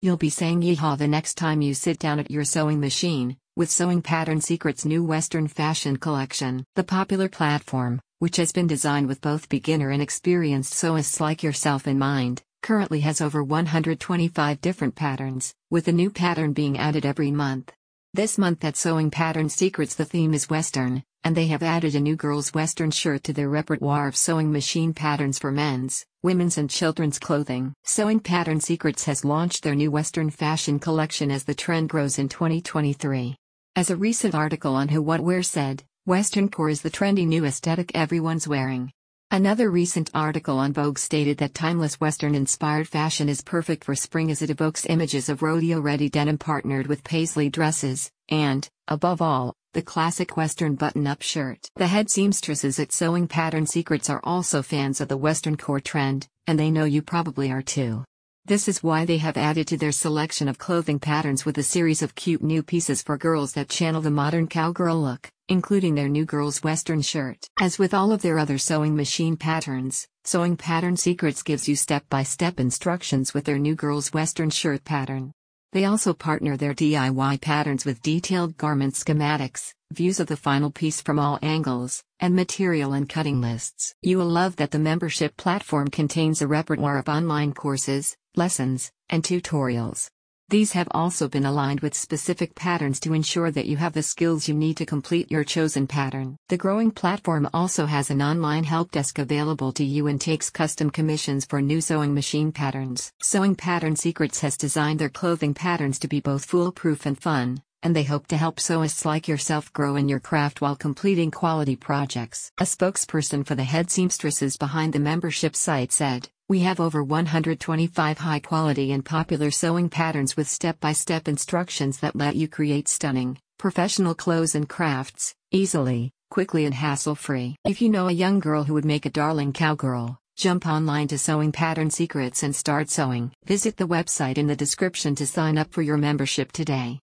You'll be saying yeehaw the next time you sit down at your sewing machine, with Sewing Pattern Secrets' new Western fashion collection. The popular platform, which has been designed with both beginner and experienced sewists like yourself in mind, currently has over 125 different patterns, with a new pattern being added every month. This month at Sewing Pattern Secrets the theme is Western, and they have added a new girl's Western shirt to their repertoire of sewing machine patterns for men's, women's and children's clothing. Sewing Pattern Secrets has launched their new Western fashion collection as the trend grows in 2023. As a recent article on Who What Wear said, Western core is the trendy new aesthetic everyone's wearing. Another recent article on Vogue stated that timeless Western inspired fashion is perfect for spring as it evokes images of rodeo ready denim partnered with paisley dresses, and, above all, the classic Western button up shirt. The head seamstresses at Sewing Pattern Secrets are also fans of the Western core trend, and they know you probably are too. This is why they have added to their selection of clothing patterns with a series of cute new pieces for girls that channel the modern cowgirl look, including their new girls' western shirt. As with all of their other sewing machine patterns, Sewing Pattern Secrets gives you step by step instructions with their new girls' western shirt pattern. They also partner their DIY patterns with detailed garment schematics, views of the final piece from all angles, and material and cutting lists. You will love that the membership platform contains a repertoire of online courses, lessons, and tutorials. These have also been aligned with specific patterns to ensure that you have the skills you need to complete your chosen pattern. The growing platform also has an online help desk available to you and takes custom commissions for new sewing machine patterns. Sewing Pattern Secrets has designed their clothing patterns to be both foolproof and fun, and they hope to help sewists like yourself grow in your craft while completing quality projects. A spokesperson for the head seamstresses behind the membership site said, we have over 125 high quality and popular sewing patterns with step by step instructions that let you create stunning, professional clothes and crafts, easily, quickly, and hassle free. If you know a young girl who would make a darling cowgirl, jump online to Sewing Pattern Secrets and start sewing. Visit the website in the description to sign up for your membership today.